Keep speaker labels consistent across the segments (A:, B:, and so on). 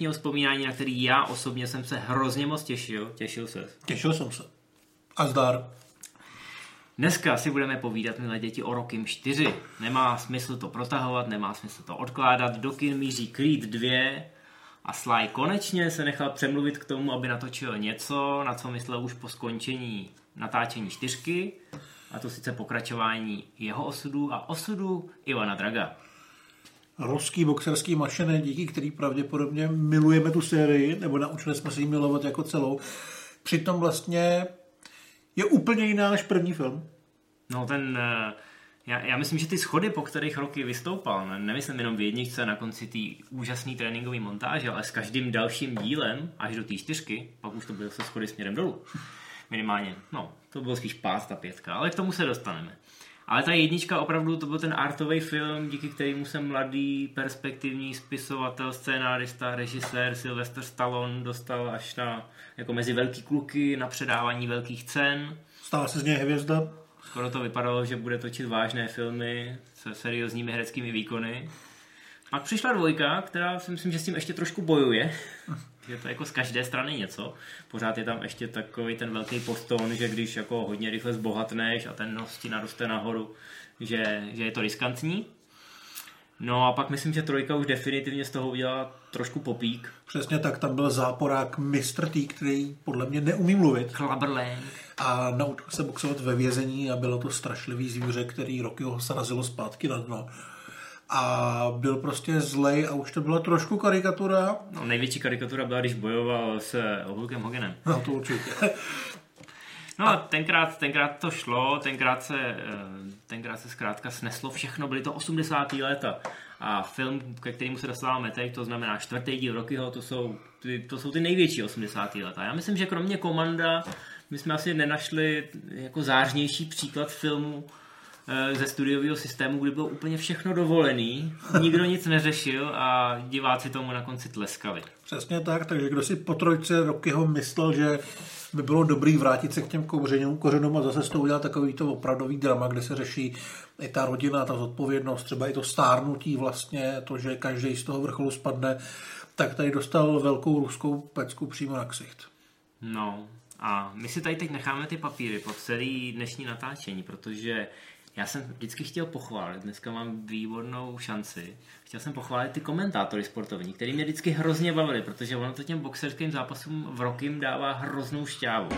A: dnešního vzpomínání, na který já osobně jsem se hrozně moc těšil. Těšil se.
B: Těšil jsem se. A zdar.
A: Dneska si budeme povídat, milé děti, o Rokim 4. Nemá smysl to protahovat, nemá smysl to odkládat. Do kin míří Creed 2 a Sly konečně se nechal přemluvit k tomu, aby natočil něco, na co myslel už po skončení natáčení čtyřky, a to sice pokračování jeho osudu a osudu Ivana Draga.
B: Ruský boxerský mašiny, díky který pravděpodobně milujeme tu sérii, nebo naučili jsme se ji milovat jako celou. Přitom vlastně je úplně jiná než první film.
A: No ten, eh, já, já myslím, že ty schody, po kterých roky vystoupal, ne, nemyslím jenom v jedničce na konci té úžasné tréninkové montáže, ale s každým dalším dílem až do té čtyřky, pak už to bylo se schody směrem dolů. Minimálně, no, to bylo spíš pát ta pětka, ale k tomu se dostaneme. Ale ta jednička opravdu to byl ten artový film, díky kterému se mladý, perspektivní spisovatel, scénárista, režisér Sylvester Stallone dostal až na, jako mezi velký kluky na předávání velkých cen.
B: Stala se z něj hvězda.
A: Skoro to vypadalo, že bude točit vážné filmy se seriózními hereckými výkony. Pak přišla dvojka, která si myslím, že s tím ještě trošku bojuje. Je to jako z každé strany něco. Pořád je tam ještě takový ten velký poston, že když jako hodně rychle zbohatneš a ten nos ti naroste nahoru, že, že je to riskantní. No a pak myslím, že trojka už definitivně z toho udělala trošku popík.
B: Přesně tak, tam byl záporák Mr. T, který podle mě neumí mluvit.
A: Klaberlang.
B: A naučil se boxovat ve vězení a bylo to strašlivý zvíře, který roky ho srazilo zpátky na dno a byl prostě zlej a už to byla trošku karikatura.
A: No, největší karikatura byla, když bojoval s Hulkem Hoganem.
B: No to určitě.
A: No a tenkrát, tenkrát to šlo, tenkrát se, eh, tenkrát se zkrátka sneslo všechno, byly to 80. léta. A film, ke kterému se dostáváme teď, to znamená čtvrtý díl Rockyho, to jsou, ty, to jsou ty největší 80. léta. Já myslím, že kromě Komanda my jsme asi nenašli jako zářnější příklad filmu, ze studiového systému, kdy bylo úplně všechno dovolený, nikdo nic neřešil a diváci tomu na konci tleskali.
B: Přesně tak, takže kdo si po trojce Rockyho myslel, že by bylo dobrý vrátit se k těm kouřenům, kořenům a zase z toho udělat takový to opravdový drama, kde se řeší i ta rodina, ta zodpovědnost, třeba i to stárnutí vlastně, to, že každý z toho vrcholu spadne, tak tady dostal velkou ruskou pecku přímo na ksicht.
A: No, a my si tady teď necháme ty papíry po celý dnešní natáčení, protože já jsem vždycky chtěl pochválit, dneska mám výbornou šanci. Chtěl jsem pochválit ty komentátory sportovní, který mě vždycky hrozně bavili, protože ono to těm boxerským zápasům v rokým dává hroznou šťávu.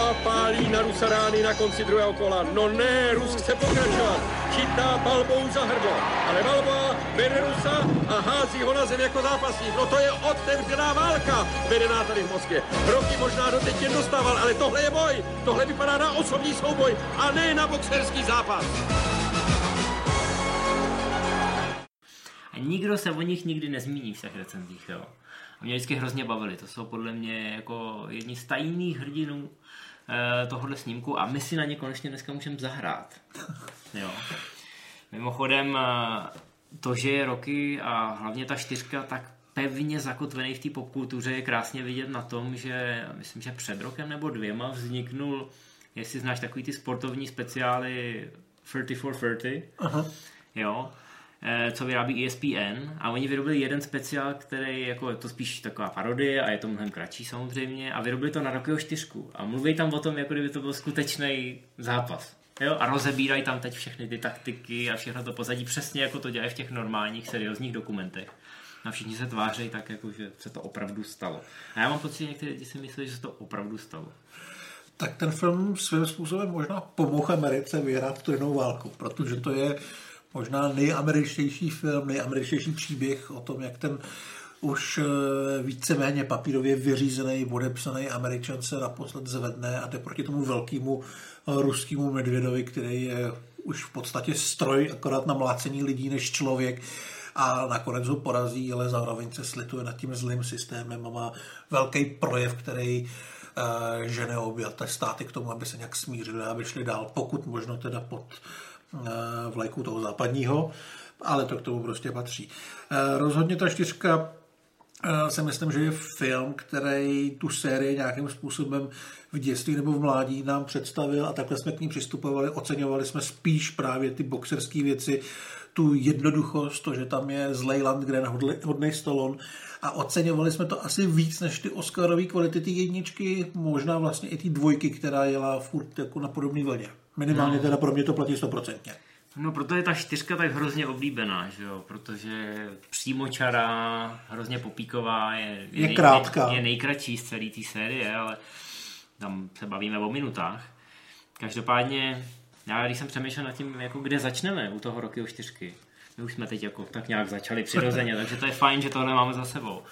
C: a pálí na Rusa rány na konci druhého kola. No ne, Rus chce pokračovat. Chytá Balbou za hrdlo. Ale Balboa bere Rusa a hází ho na zem jako zápasník. No to je otevřená válka, vedená tady v Moskvě. Roky možná doteď jen dostával, ale tohle je boj. Tohle vypadá na osobní souboj a ne na boxerský zápas.
A: A nikdo se o nich nikdy nezmíní v těch recenzích, jo. A mě vždycky hrozně bavili. To jsou podle mě jako jedni z tajných hrdinů eh, tohohle snímku a my si na ně konečně dneska můžeme zahrát. Jo. Mimochodem, eh, to, že je roky a hlavně ta čtyřka tak pevně zakotvený v té popkultuře je krásně vidět na tom, že myslím, že před rokem nebo dvěma vzniknul, jestli znáš takový ty sportovní speciály 30 for 30, Aha. jo, Eh, co vyrábí ESPN a oni vyrobili jeden speciál, který jako je to spíš taková parodie a je to mnohem kratší samozřejmě a vyrobili to na Rockyho čtyřku a mluví tam o tom, jako kdyby to byl skutečný zápas. Jo? A rozebírají tam teď všechny ty taktiky a všechno to pozadí přesně jako to dělají v těch normálních seriózních dokumentech. A všichni se tváří tak, jako, že se to opravdu stalo. A já mám pocit, že někteří lidi si myslí, že se to opravdu stalo.
B: Tak ten film svým způsobem možná pomohl Americe vyhrát studenou válku, protože to je možná nejameričtější film, nejameričtější příběh o tom, jak ten už eh, víceméně papírově vyřízený, podepsaný Američan se naposled zvedne a jde proti tomu velkému ruskému medvědovi, který je už v podstatě stroj akorát na mlácení lidí než člověk a nakonec ho porazí, ale zároveň se slituje nad tím zlým systémem a má velký projev, který uh, žene obě státy k tomu, aby se nějak smířili, aby šli dál, pokud možno teda pod Eh, vlajku toho západního, ale to k tomu prostě patří. Eh, rozhodně ta čtyřka si myslím, že je film, který tu sérii nějakým způsobem v dětství nebo v mládí nám představil a takhle jsme k ní přistupovali, oceňovali jsme spíš právě ty boxerské věci, tu jednoduchost, to, že tam je zlej Landgren, hodný Stallone a oceňovali jsme to asi víc než ty Oscarové kvality ty jedničky, možná vlastně i ty dvojky, která jela furt jako na podobné vlně. Minimálně no. teda pro mě to platí stoprocentně.
A: No proto je ta čtyřka tak hrozně oblíbená, že jo? protože přímočará, hrozně popíková, je, je,
B: je nej, krátká.
A: Je, je nejkratší z celé té série, ale tam se bavíme o minutách. Každopádně, já když jsem přemýšlel nad tím, jako kde začneme u toho roky o čtyřky, my už jsme teď jako tak nějak začali přirozeně, takže to je fajn, že tohle máme za sebou.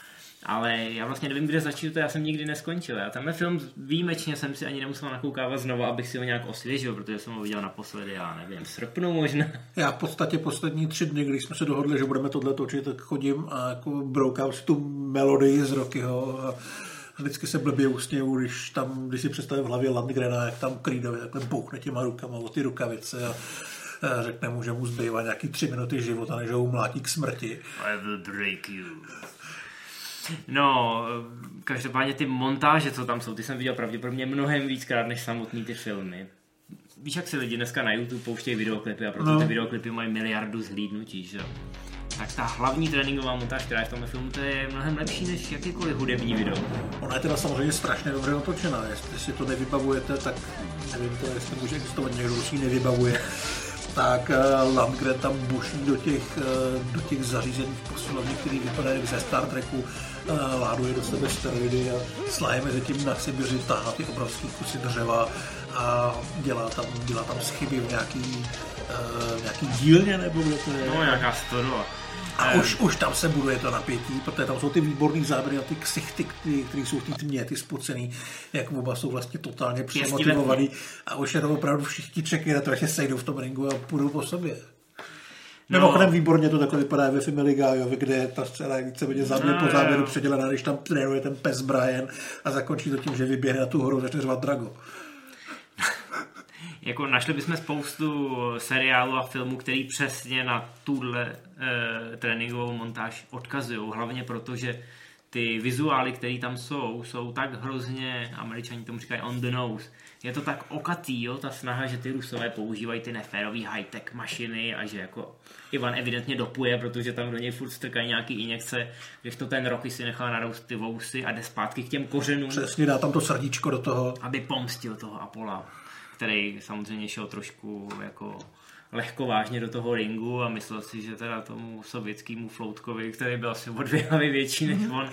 A: Ale já vlastně nevím, kde začít, to já jsem nikdy neskončil. Já tenhle film výjimečně jsem si ani nemusel nakoukávat znovu, abych si ho nějak osvěžil, protože jsem ho viděl naposledy, já nevím, srpnu možná.
B: Já v podstatě poslední tři dny, když jsme se dohodli, že budeme tohle točit, tak chodím a jako broukám si tu melodii z Rockyho a vždycky se blbě usněju, když tam, když si představím v hlavě Landgrena, jak tam Creedovi takhle bouchne těma rukama o ty rukavice a řekne mu, že mu zbývá nějaký tři minuty života, než ho umlátí k smrti.
A: I will break you. No, každopádně ty montáže, co tam jsou, ty jsem viděl pravděpodobně mnohem víckrát než samotný ty filmy. Víš, jak si lidi dneska na YouTube pouštějí videoklipy a proto no. ty videoklipy mají miliardu zhlídnutí, že jo? tak ta hlavní tréninková montáž, která je v tomhle filmu, to je mnohem lepší než jakýkoliv hudební video.
B: Ona je teda samozřejmě strašně dobře natočená. Jestli si to nevybavujete, tak nevím, to, jestli může existovat někdo, kdo si nevybavuje tak eh, Landgren tam buší do těch, eh, do těch zařízení v posilovně, který vypadá jak ze Star Treku, eh, láduje do sebe steroidy a Sly mezi tím na Sibiři tahá ty obrovské kusy dřeva a dělá tam, dělá tam schyby v nějaký, uh, nějaký dílně, nebo kde to je?
A: No, nějaká stodola.
B: A už, už tam se buduje to napětí, protože tam jsou ty výborné záběry a ty ksichty, které jsou v té tmě, ty spocený, jak oba jsou vlastně totálně přemotivovaný a už jenom opravdu všichni čekají na to, že sejdou v tom ringu a půjdou po sobě. No. Mimochodem výborně to takhle vypadá ve filmu Ligájovi, kde ta scéna je víceméně záběr no, po záběru předělená, když tam trénuje ten pes Brian a zakončí to tím, že vyběhne na tu horu a začne řvat Drago.
A: Jako našli bychom spoustu seriálů a filmů, který přesně na tuhle e, tréninkovou montáž odkazují, hlavně proto, že ty vizuály, které tam jsou, jsou tak hrozně, američani tomu říkají on the nose, je to tak okatý, jo, ta snaha, že ty rusové používají ty neférový high-tech mašiny a že jako Ivan evidentně dopuje, protože tam do něj furt strkají nějaký injekce, když to ten Rocky si nechá naroust ty vousy a jde zpátky k těm kořenům.
B: Přesně, dá tam to srdíčko do toho.
A: Aby pomstil toho Apola který samozřejmě šel trošku jako lehko vážně do toho ringu a myslel si, že teda tomu sovětskému floutkovi, který byl asi o dvě hlavy větší než on,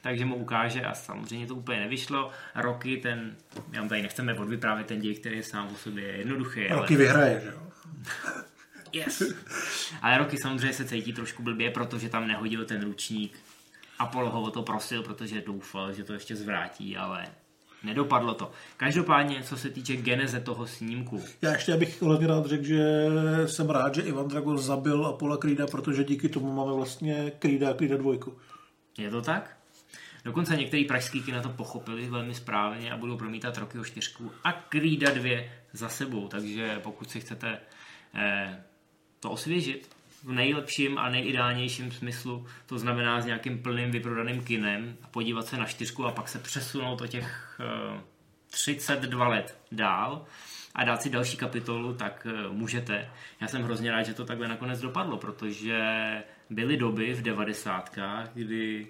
A: takže mu ukáže a samozřejmě to úplně nevyšlo. Roky ten, já tady nechceme odvyprávět ten děj, který je sám o sobě jednoduchý.
B: Roky ale... vyhraje, že jo?
A: Yes. Ale Roky samozřejmě se cítí trošku blbě, protože tam nehodil ten ručník. Apollo ho o to prosil, protože doufal, že to ještě zvrátí, ale Nedopadlo to. Každopádně, co se týče geneze toho snímku.
B: Já ještě bych hlavně rád řekl, že jsem rád, že Ivan Drago zabil Apollo Creeda, protože díky tomu máme vlastně Creeda a Creeda dvojku.
A: Je to tak? Dokonce některý pražský kina to pochopili velmi správně a budou promítat roky o čtyřku a Creeda dvě za sebou. Takže pokud si chcete eh, to osvěžit, v nejlepším a nejideálnějším smyslu, to znamená s nějakým plným vyprodaným kinem, podívat se na čtyřku a pak se přesunout o těch 32 eh, let dál a dát si další kapitolu, tak eh, můžete. Já jsem hrozně rád, že to takhle nakonec dopadlo, protože byly doby v devadesátkách, kdy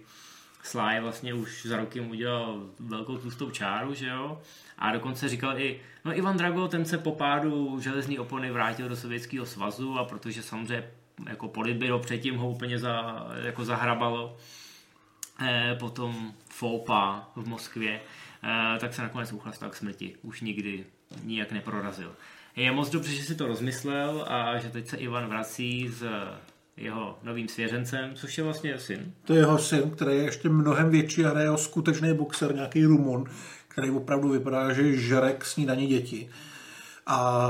A: Sly vlastně už za roky udělal velkou tlustou čáru, že jo? A dokonce říkal i, no Ivan Drago, ten se po pádu železný opony vrátil do Sovětského svazu a protože samozřejmě jako politbyro předtím ho úplně za, jako zahrabalo. E, potom Foupa v Moskvě, e, tak se nakonec uchlastal k smrti. Už nikdy nijak neprorazil. Je moc dobře, že si to rozmyslel a že teď se Ivan vrací s jeho novým svěřencem, což je vlastně syn.
B: To je jeho syn, který je ještě mnohem větší a jeho skutečný boxer, nějaký Rumun, který opravdu vypadá, že žere k snídaní děti. A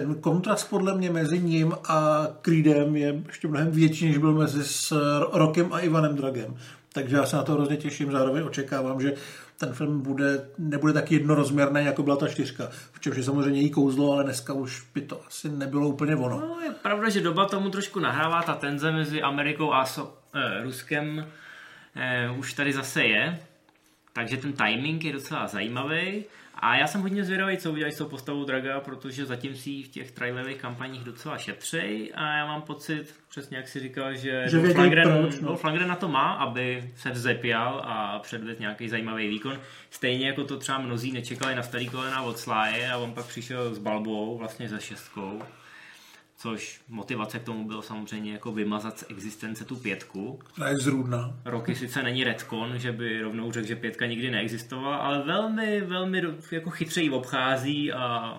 B: ten kontrast podle mě mezi ním a Creedem je ještě mnohem větší, než byl mezi s Rokem a Ivanem Dragem. Takže já se na to hrozně těším, zároveň očekávám, že ten film bude, nebude tak jednorozměrný, jako byla ta čtyřka. V čemž je samozřejmě její kouzlo, ale dneska už by to asi nebylo úplně ono.
A: No, je pravda, že doba tomu trošku nahrává ta tenze mezi Amerikou a so, eh, Ruskem eh, už tady zase je, takže ten timing je docela zajímavý. A já jsem hodně zvědavý, co udělají s tou postavou Draga, protože zatím si v těch trailerových kampaních docela šetřej a já mám pocit, přesně jak si říkal, že,
B: Že vědí proč, no.
A: Dolph Lundgren na to má, aby se vzepial a předvedl nějaký zajímavý výkon. Stejně jako to třeba mnozí nečekali na starý kolena od Sláje a on pak přišel s Balbou, vlastně za šestkou což motivace k tomu bylo samozřejmě jako vymazat z existence tu pětku.
B: Která je zrůdná.
A: Roky sice není retcon, že by rovnou řekl, že pětka nikdy neexistovala, ale velmi, velmi jako chytře ji obchází a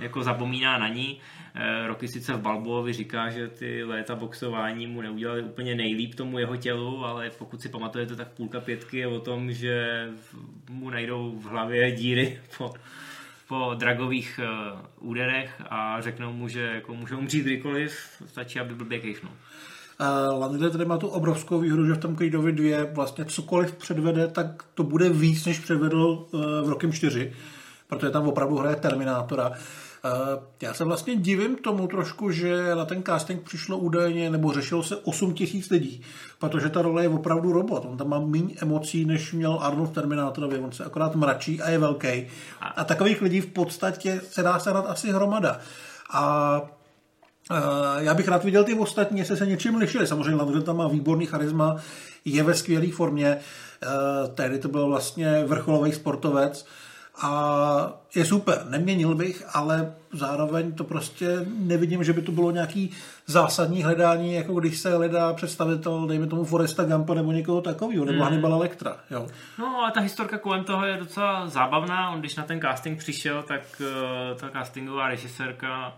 A: jako zapomíná na ní. Eh, Roky sice v Balbovi říká, že ty léta boxování mu neudělali úplně nejlíp tomu jeho tělu, ale pokud si pamatujete, tak půlka pětky je o tom, že mu najdou v hlavě díry po po dragových uh, úderech a řeknou mu, že jako může umřít kdykoliv, stačí, aby blbě kejchnul.
B: Uh, Landry tady má tu obrovskou výhodu, že v tom Creedovi 2 vlastně cokoliv předvede, tak to bude víc, než předvedl uh, v rokem 4, protože tam opravdu hraje Terminátora. Eh, já se vlastně divím tomu trošku, že na ten casting přišlo údajně, nebo řešilo se 8 tisíc lidí, protože ta role je opravdu robot. On tam má méně emocí, než měl Arnold v Terminátorovi. On se akorát mračí a je velký. A takových lidí v podstatě se dá sehnat asi hromada. A eh, já bych rád viděl ty ostatní, jestli se něčím lišili. Samozřejmě Landgren tam má výborný charisma, je ve skvělé formě. Eh, tehdy to byl vlastně vrcholový sportovec a je super. Neměnil bych, ale zároveň to prostě nevidím, že by to bylo nějaký zásadní hledání, jako když se hledá představitel, dejme tomu Foresta Gampa nebo někoho takového, nebo mm. Hannibal Lectra. Jo.
A: No ale ta historka kolem toho je docela zábavná. On když na ten casting přišel, tak uh, ta castingová režisérka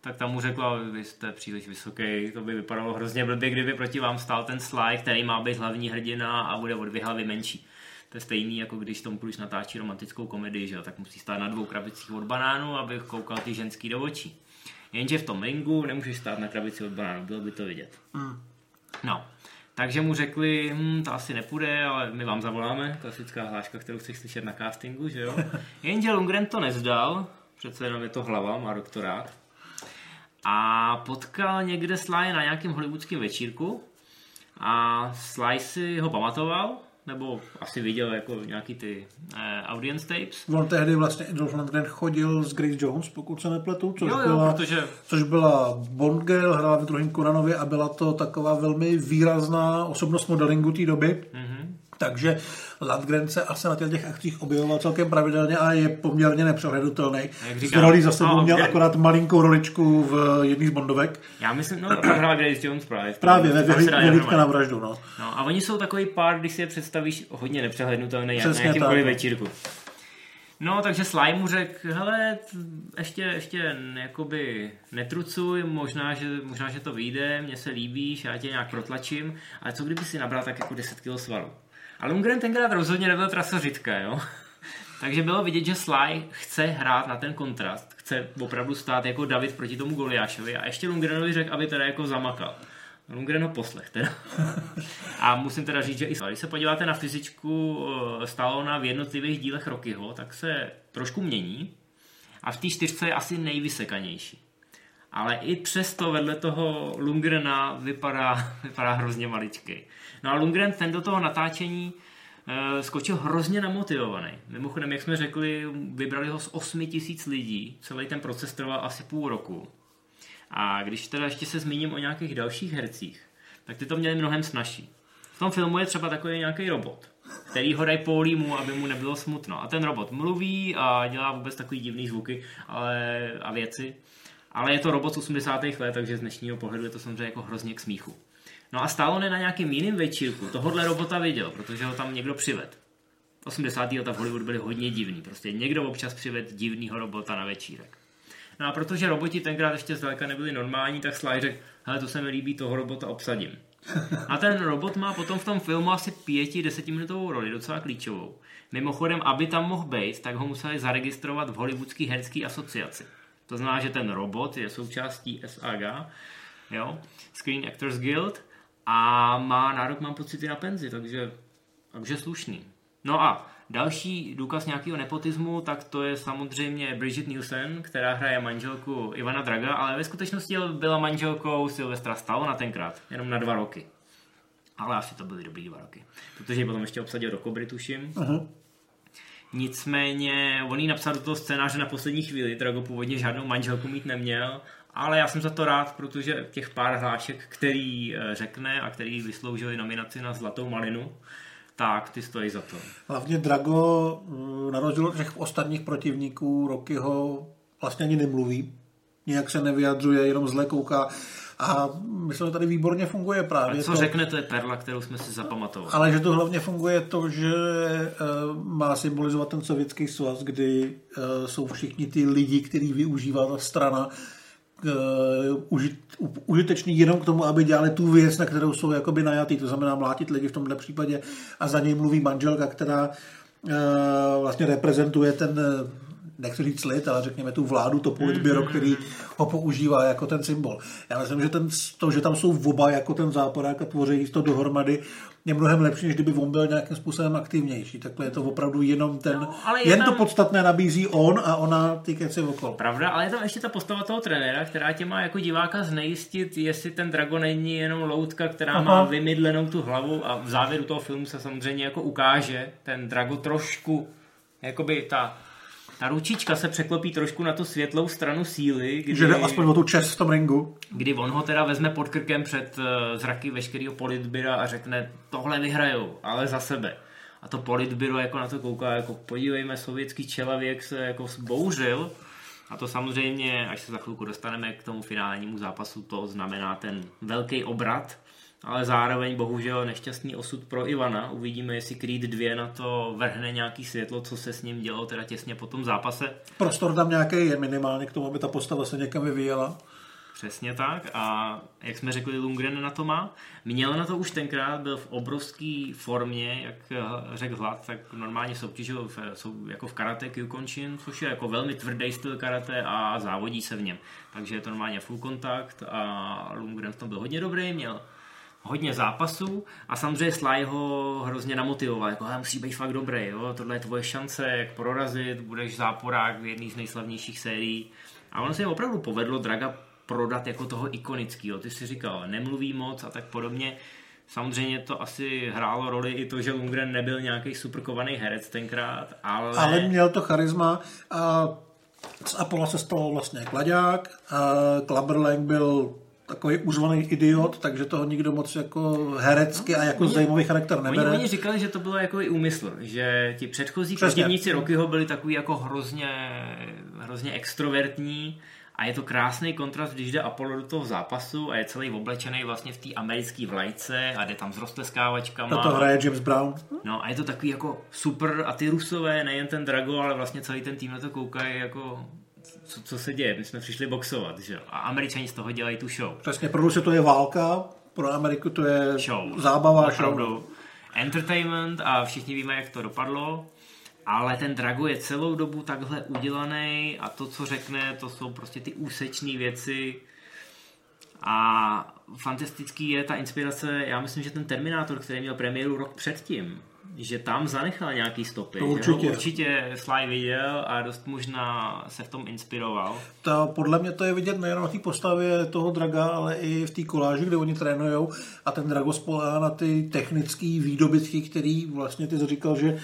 A: tak tam mu řekla, vy jste příliš vysoký, to by vypadalo hrozně blbě, kdyby proti vám stál ten Sly, který má být hlavní hrdina a bude o dvě hlavy menší. To je stejný, jako když Tom Cruise natáčí romantickou komedii, že jo? tak musí stát na dvou krabicích od banánu, aby koukal ty ženský do očí. Jenže v tom ringu nemůžeš stát na krabici od banánu, bylo by to vidět. Mm. No, takže mu řekli, hm, to asi nepůjde, ale my vám zavoláme, klasická hláška, kterou chceš slyšet na castingu, že jo. Jenže Lundgren to nezdal, přece jenom je to hlava, má doktorát. A potkal někde Sly na nějakém hollywoodském večírku a Sly si ho pamatoval nebo asi viděl jako nějaký ty uh, audience tapes.
B: On tehdy vlastně Dolph Lundgren chodil s Grace Jones, pokud se nepletu, což,
A: jo, jo,
B: byla,
A: protože...
B: což byla Bond girl, hrála v druhém Conanově a byla to taková velmi výrazná osobnost modelingu té doby. Mm-hmm. Takže Landgren se asi na těch akcích objevoval celkem pravidelně a je poměrně nepřehlednutelný. Z rolí za sebou no, měl akorát malinkou roličku v jedný z Bondovek.
A: Já myslím, no, hrál Grace Jones právě.
B: Právě, ve vyhlídka na vraždu, no.
A: no. a oni jsou takový pár, když si je představíš, hodně nepřehlednutelný, jak na jakýmkoliv večírku. No, takže Sly mu řekl, hele, ještě, ještě jakoby netrucuj, možná že, možná, že to vyjde, mně se líbíš, já tě nějak protlačím, ale co kdyby si nabral tak jako 10 kg svalu? A Lundgren tenkrát rozhodně nebyl trasořitka, jo. Takže bylo vidět, že Sly chce hrát na ten kontrast, chce opravdu stát jako David proti tomu Goliášovi a ještě Lundgrenovi řekl, aby teda jako zamakal. Lundgren ho poslech teda. A musím teda říct, že i když se podíváte na fyzičku eh, Stallona v jednotlivých dílech Rockyho, tak se trošku mění a v té čtyřce je asi nejvysekanější. Ale i přesto vedle toho Lundgrena vypadá, vypadá hrozně maličký. No a Lundgren ten do toho natáčení e, skočil hrozně namotivovaný. Mimochodem, jak jsme řekli, vybrali ho z 8 tisíc lidí. Celý ten proces trval asi půl roku. A když teda ještě se zmíním o nějakých dalších hercích, tak ty to měli mnohem snažší. V tom filmu je třeba takový nějaký robot, který ho dají polímu, aby mu nebylo smutno. A ten robot mluví a dělá vůbec takový divný zvuky ale, a věci. Ale je to robot z 80. let, takže z dnešního pohledu je to samozřejmě jako hrozně k smíchu. No a Stallone na nějakém jiném večírku tohohle robota viděl, protože ho tam někdo přived. 80. leta v Hollywood byly hodně divný. Prostě někdo občas přived divného robota na večírek. No a protože roboti tenkrát ještě zdaleka nebyli normální, tak Sly řekl, hele, to se mi líbí, toho robota obsadím. A ten robot má potom v tom filmu asi pěti, desetiminutovou roli, docela klíčovou. Mimochodem, aby tam mohl být, tak ho museli zaregistrovat v Hollywoodské herské asociaci. To znamená, že ten robot je součástí SAG, jo, Screen Actors Guild, a má nárok, mám pocity na penzi, takže, takže slušný. No a další důkaz nějakého nepotismu, tak to je samozřejmě Bridget Nielsen, která hraje manželku Ivana Draga, ale ve skutečnosti byla manželkou Silvestra Stallona tenkrát, jenom na dva roky. Ale asi to byly dobrý dva roky. Protože ji potom ještě obsadil do Kobry, tuším.
B: Uh-huh.
A: Nicméně, on jí napsal do toho scénáře na poslední chvíli, Drago původně žádnou manželku mít neměl, ale já jsem za to rád, protože těch pár hlášek, který eh, řekne a který vysloužili nominaci na Zlatou malinu, tak ty stojí za to.
B: Hlavně Drago, mm, na rozdíl těch ostatních protivníků, Rockyho vlastně ani nemluví. Nijak se nevyjadřuje, jenom zle kouká. A myslím, že tady výborně funguje právě
A: A co
B: to,
A: řekne, to je perla, kterou jsme si zapamatovali.
B: ale že to hlavně funguje to, že eh, má symbolizovat ten sovětský svaz, kdy eh, jsou všichni ty lidi, který využívá ta strana, eh, užit, užitečný jenom k tomu, aby dělali tu věc, na kterou jsou jakoby najatý, to znamená mlátit lidi v tomhle případě a za něj mluví manželka, která vlastně reprezentuje ten nechci říct lid, ale řekněme tu vládu, to politběro, který ho používá jako ten symbol. Já myslím, že ten, to, že tam jsou oba jako ten záporák a tvoří to dohromady, je mnohem lepší, než kdyby on byl nějakým způsobem aktivnější. Takhle je to opravdu jenom ten,
A: No, ale je
B: jen
A: tam-
B: to podstatné nabízí on a ona ty keci okolo.
A: Pravda, ale je tam ještě ta postava toho trenéra, která tě má jako diváka znejistit, jestli ten Dragon není jenom loutka, která
B: Aha.
A: má vymydlenou tu hlavu a v závěru toho filmu se samozřejmě jako ukáže ten Drago trošku, jakoby ta, ta ručička se překlopí trošku na tu světlou stranu síly, kdy,
B: Že jde aspoň o tu čest v tom ringu.
A: kdy on ho teda vezme pod krkem před eh, zraky veškerého politbyra a řekne, tohle vyhrajou, ale za sebe. A to politbyro jako na to kouká, jako podívejme, sovětský čelavěk se jako zbouřil. A to samozřejmě, až se za chvilku dostaneme k tomu finálnímu zápasu, to znamená ten velký obrat, ale zároveň bohužel nešťastný osud pro Ivana. Uvidíme, jestli Creed 2 na to vrhne nějaký světlo, co se s ním dělo teda těsně po tom zápase.
B: Prostor tam nějaký je minimálně k tomu, aby ta postava se někam vyvíjela.
A: Přesně tak a jak jsme řekli, Lundgren na to má. Měl na to už tenkrát, byl v obrovské formě, jak eh, řekl Hlad, tak normálně soutěžil v, jsou jako v karate Kyokushin, což je jako velmi tvrdý styl karate a závodí se v něm. Takže je to normálně full kontakt a Lundgren v tom byl hodně dobrý, měl hodně zápasů a samozřejmě Sly ho hrozně namotivoval, jako "Hele, musí být fakt dobrý, jo? tohle je tvoje šance, jak prorazit, budeš záporák v jedné z nejslavnějších sérií. A ono se jim opravdu povedlo Draga prodat jako toho ikonického. Ty si říkal, nemluví moc a tak podobně. Samozřejmě to asi hrálo roli i to, že Lundgren nebyl nějaký superkovaný herec tenkrát, ale...
B: Ale měl to charisma a z Apola se stal vlastně kladák a Klabberlang byl takový uzvaný idiot, takže toho nikdo moc jako herecky a jako zajímavý charakter
A: Oni,
B: nebere.
A: oni říkali, že to bylo jako i úmysl, že ti předchozí protivníci Rockyho byli takový jako hrozně, hrozně extrovertní a je to krásný kontrast, když jde Apollo do toho zápasu a je celý oblečený vlastně v té americké vlajce a jde tam s roztleskávačkama.
B: Na to hraje James Brown.
A: No a je to takový jako super a ty Rusové, nejen ten Drago, ale vlastně celý ten tým na to koukají jako co, co se děje, my jsme přišli boxovat, že jo. A Američani z toho dělají tu show.
B: Přesně, pro Rusy to je válka, pro Ameriku to je
A: Show.
B: zábava, show.
A: Opravdu. Entertainment a všichni víme, jak to dopadlo. Ale ten Drago je celou dobu takhle udělaný a to, co řekne, to jsou prostě ty úsečné věci. A fantastický je ta inspirace, já myslím, že ten Terminátor, který měl premiéru rok předtím, že tam zanechal nějaký stopy.
B: To
A: že ho
B: určitě.
A: určitě Sly viděl a dost možná se v tom inspiroval.
B: To, podle mě to je vidět nejen na té postavě toho Draga, ale i v té koláži, kde oni trénujou a ten Drago spolehá na ty technické výdobytky, který vlastně ty říkal, že uh,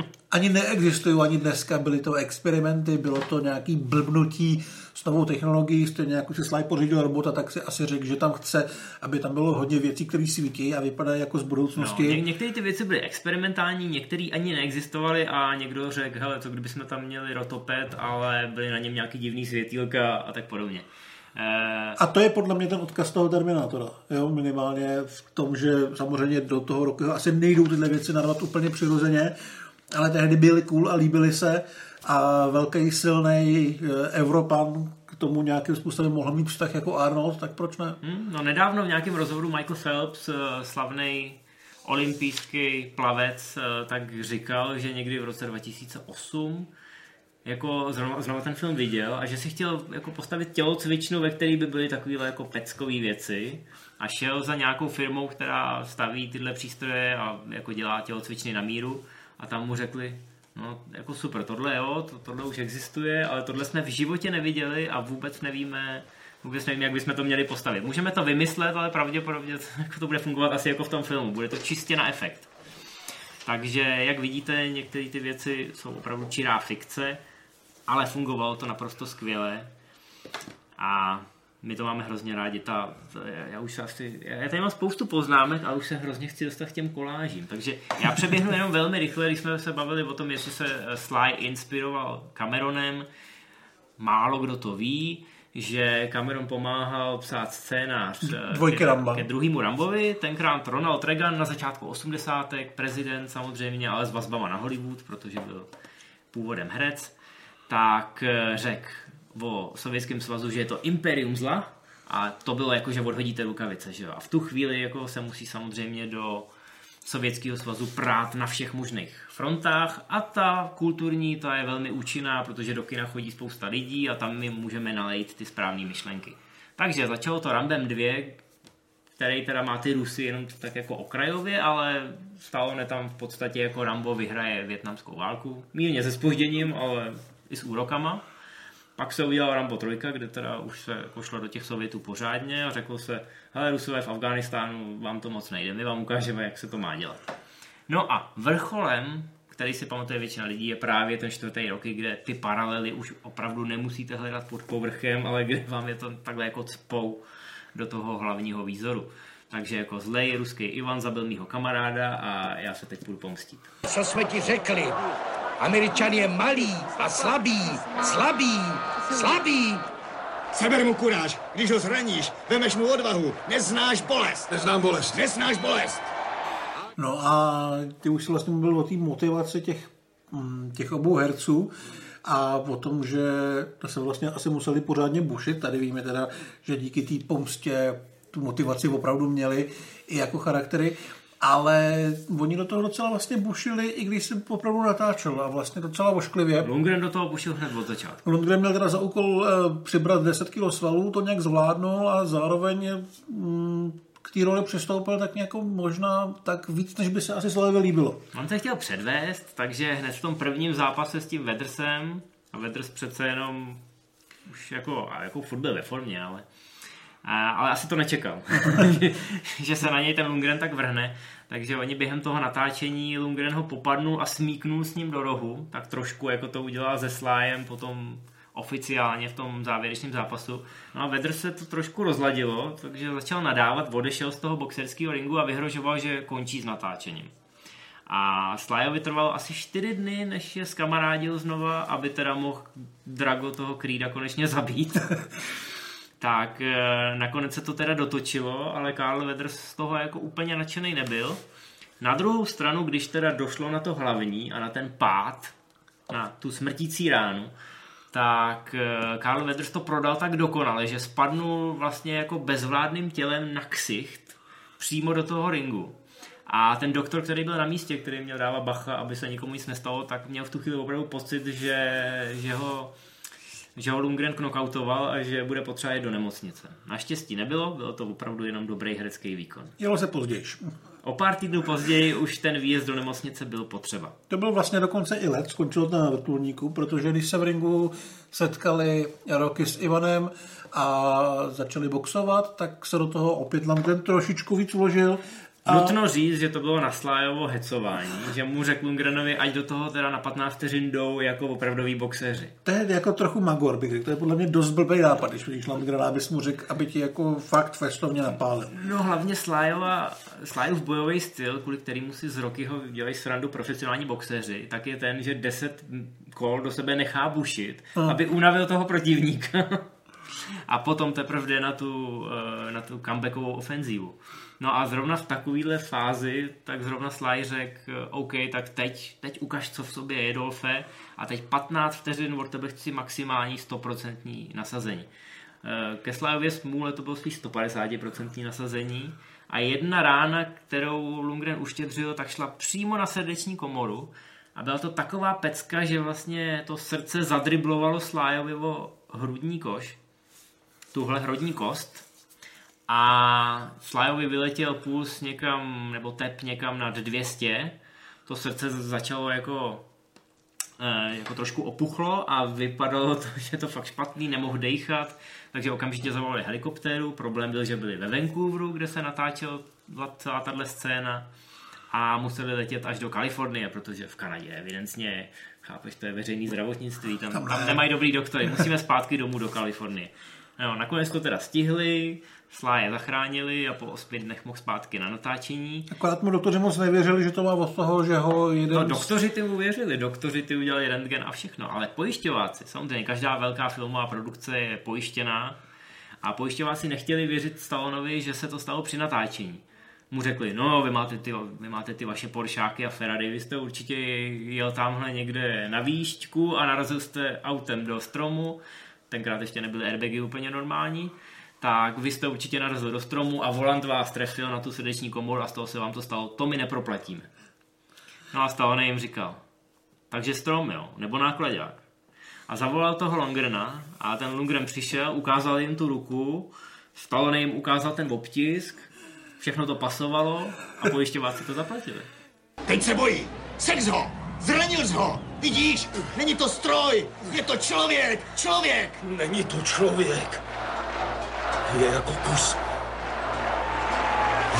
B: ani neexistují ani dneska, byly to experimenty, bylo to nějaký blbnutí s novou technologií, stejně jako si Sly pořídil robota, tak si asi řekl, že tam chce, aby tam bylo hodně věcí, které svítí a vypadají jako z
A: No,
B: budoucnosti.
A: ně- některé ty věci byly experimentální, některé ani neexistovaly a někdo řekl, hele, co kdyby jsme tam měli rotopet, ale byly na něm nějaký divný světýlka a tak podobně. Eh,
B: A to je podle mě ten odkaz toho Terminátora. Jo, minimálně v tom, že samozřejmě do toho roku asi nejdou tyhle věci narvat úplně přirozeně, ale tehdy byly cool a líbily se a velký silný Evropan k tomu nějakým způsobem mohl mít vztah jako Arnold, tak proč ne?
A: hm, no nedávno v nějakém rozhovoru Michael Phelps, eh, slavný olympijský plavec, eh, tak říkal, že někdy v roce 2008 jako znovu, znovu ten film viděl a že si chtěl jako postavit tělocvičnu, ve které by byly takovéhle jako peckové věci a šel za nějakou firmou, která staví tyhle přístroje a jako dělá tělocvičny na míru a tam mu řekli, no jako super, tohle jo, to, tohle už existuje, ale tohle jsme v životě neviděli a vůbec nevíme, Vůbec nevím, jak bychom to měli postavit. Můžeme to vymyslet, ale pravděpodobně to bude fungovat asi jako v tom filmu. Bude to čistě na efekt. Takže, jak vidíte, některé ty věci jsou opravdu čirá fikce, ale fungovalo to naprosto skvěle. A my to máme hrozně rádi. Ta, já už asi, já tady mám spoustu poznámek a už se hrozně chci dostat k těm kolážím. Takže já přeběhnu jenom velmi rychle, když jsme se bavili o tom, jestli se Sly inspiroval Cameronem. Málo kdo to ví že Cameron pomáhal psát scénář
B: eh, Dvojky ke, Ramba.
A: ke druhému Rambovi, tenkrát Ronald Reagan na začátku 80. prezident samozřejmě, ale s vazbama na Hollywood, protože byl původem herec, tak eh, řekl o Sovětském svazu, že je to imperium zla a to bylo jako, že odhodíte rukavice. Že jo? A v tu chvíli jako se musí samozřejmě do Sovětského svazu prát na všech možných frontách a ta kulturní, ta je velmi účinná, protože do kina chodí spousta lidí a tam my můžeme nalejt ty správné myšlenky. Takže začalo to Rambem 2, který teda má ty Rusy jenom tak jako okrajově, ale Stallone tam v podstatě jako Rambo vyhraje větnamskou válku. Mírně se spožděním, ale i s úrokama. Pak se udělal Rambo 3, kde teda už se pošlo do těch Sovětů pořádně a řeklo se, hele Rusové v Afghánistánu, vám to moc nejde, my vám ukážeme, jak se to má dělat. No a vrcholem, který si pamatuje většina lidí, je právě ten čtvrtý roky, kde ty paralely už opravdu nemusíte hledat pod povrchem, ale kde vám je to takhle jako cpou do toho hlavního výzoru. Takže jako zlej ruský Ivan zabil mýho kamaráda a já se teď půjdu pomstit.
D: Co jsme ti řekli? Američan je malý a slabý, slabý, slabý.
E: Seber mu kuráž, když ho zraníš, vemeš mu odvahu, neznáš bolest.
C: Neznám bolest.
E: Neznáš bolest.
B: No a ty už si vlastně mluvil o té motivaci těch, mm, těch obou herců a o tom, že to se vlastně asi museli pořádně bušit. Tady víme teda, že díky té pomstě tu motivaci opravdu měli i jako charaktery ale oni do toho docela vlastně bušili, i když se opravdu natáčel a vlastně docela ošklivě.
A: Lundgren do toho bušil hned od začátku.
B: Lundgren měl teda za úkol eh, přibrat 10 kg svalů, to nějak zvládnul a zároveň mm, k té roli přistoupil tak nějak možná tak víc, než by se asi Slavi líbilo.
A: On se chtěl předvést, takže hned v tom prvním zápase s tím Vedrsem, a Vedrs přece jenom už jako, jako furt byl ve formě, ale a, ale asi to nečekal, že se na něj ten Lundgren tak vrhne. Takže oni během toho natáčení Lundgren ho popadnul a smíknul s ním do rohu, tak trošku jako to udělal se Slájem potom oficiálně v tom závěrečném zápasu. No a Vedr se to trošku rozladilo, takže začal nadávat, odešel z toho boxerského ringu a vyhrožoval, že končí s natáčením. A Slajovi trvalo asi 4 dny, než je skamarádil znova, aby teda mohl Drago toho Krída konečně zabít. tak eh, nakonec se to teda dotočilo, ale Karl Weathers z toho jako úplně nadšený nebyl. Na druhou stranu, když teda došlo na to hlavní a na ten pád, na tu smrtící ránu, tak eh, Karl Weathers to prodal tak dokonale, že spadnul vlastně jako bezvládným tělem na ksicht přímo do toho ringu. A ten doktor, který byl na místě, který měl dávat bacha, aby se nikomu nic nestalo, tak měl v tu chvíli opravdu pocit, že, že ho že ho Lundgren knockoutoval a že bude potřeba jít do nemocnice. Naštěstí nebylo, bylo to opravdu jenom dobrý herecký výkon.
B: Jelo se později.
A: O pár týdnů později už ten výjezd do nemocnice byl potřeba.
B: To byl vlastně dokonce i let, skončilo to na vrtulníku, protože když se v ringu setkali Roky s Ivanem a začali boxovat, tak se do toho opět Lundgren trošičku víc vložil
A: a... Nutno říct, že to bylo na Slájovo hecování, že mu řekl Lundgrenovi, ať do toho teda na 15 vteřin jdou jako opravdoví boxeři.
B: To je jako trochu magor, bych řekl. To je podle mě dost blbý nápad, když vidíš Lundgrena, abys mu řekl, aby ti jako fakt festovně napálil.
A: No hlavně Slájova, Slájov bojový styl, kvůli kterýmu si z roky ho dělají srandu profesionální boxeři, tak je ten, že 10 kol do sebe nechá bušit, Aha. aby unavil toho protivníka. a potom teprve jde na tu, eh, na tu comebackovou ofenzívu. No a zrovna v takovéhle fázi, tak zrovna Sly řekl, OK, tak teď, teď ukaž, co v sobě je, Dolfe, a teď 15 vteřin od tebe chci maximální 100% nasazení. Eh, ke Slyově smůle to bylo spíš 150% nasazení. A jedna rána, kterou Lundgren uštědřil, tak šla přímo na srdeční komoru. A byla to taková pecka, že vlastně to srdce zadriblovalo Slájovi o hrudní koš, tuhle hrudní kost a Flyovi vyletěl puls někam, nebo tep někam nad 200, to srdce začalo jako eh, jako trošku opuchlo a vypadalo to, že je to fakt špatný, nemohl dejchat, takže okamžitě zavolali helikoptéru. Problém byl, že byli ve Vancouveru, kde se natáčela celá tahle scéna a museli letět až do Kalifornie, protože v Kanadě evidentně, chápeš, to je veřejný zdravotnictví, tam,
B: Tam
A: tam
B: ne.
A: nemají dobrý doktory, musíme zpátky domů do Kalifornie. No, nakonec to teda stihli, Sláje zachránili a po osmi dnech mohl zpátky na natáčení.
B: Akorát mu doktoři moc nevěřili, že to má od toho, že ho jeden...
A: No, doktoři ty uvěřili, doktoři ty udělali rentgen a všechno, ale pojišťováci, samozřejmě každá velká filmová produkce je pojištěná a pojišťováci nechtěli věřit Stallonovi, že se to stalo při natáčení. Mu řekli, no vy máte ty, vy máte ty vaše Poršáky a Ferrari, vy jste určitě jel tamhle někde na výšťku a narazil jste autem do stromu, tenkrát ještě nebyly airbagy úplně normální, tak vy jste určitě narazil do stromu a volant vás trefil na tu srdeční komoru a z toho se vám to stalo, to my neproplatíme. No a Stallone jim říkal, takže strom, jo, nebo nákladák. A zavolal toho Longrena a ten Lundgren přišel, ukázal jim tu ruku, Stallone jim ukázal ten obtisk, všechno to pasovalo a pojišťováci to zaplatili.
E: Teď se bojí. Sex ho. Zranil ho. Vidíš? Není to stroj. Je to člověk. Člověk.
C: Není to člověk. Je jako kus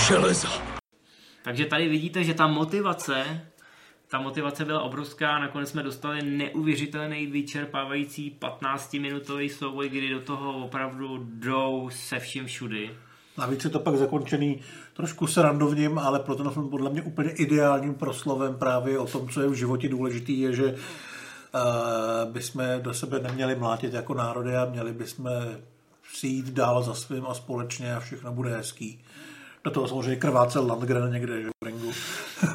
C: železa.
A: Takže tady vidíte, že ta motivace, ta motivace byla obrovská, nakonec jsme dostali neuvěřitelný vyčerpávající 15-minutový souboj, kdy do toho opravdu jdou se vším všudy.
B: Navíc je to pak zakončený trošku srandovním, ale pro ten film podle mě úplně ideálním proslovem právě o tom, co je v životě důležitý, je, že uh, bychom do sebe neměli mlátit jako národy a měli bychom si jít dál za svým a společně a všechno bude hezký. Do toho samozřejmě krvácel Landgren někde, že v ringu.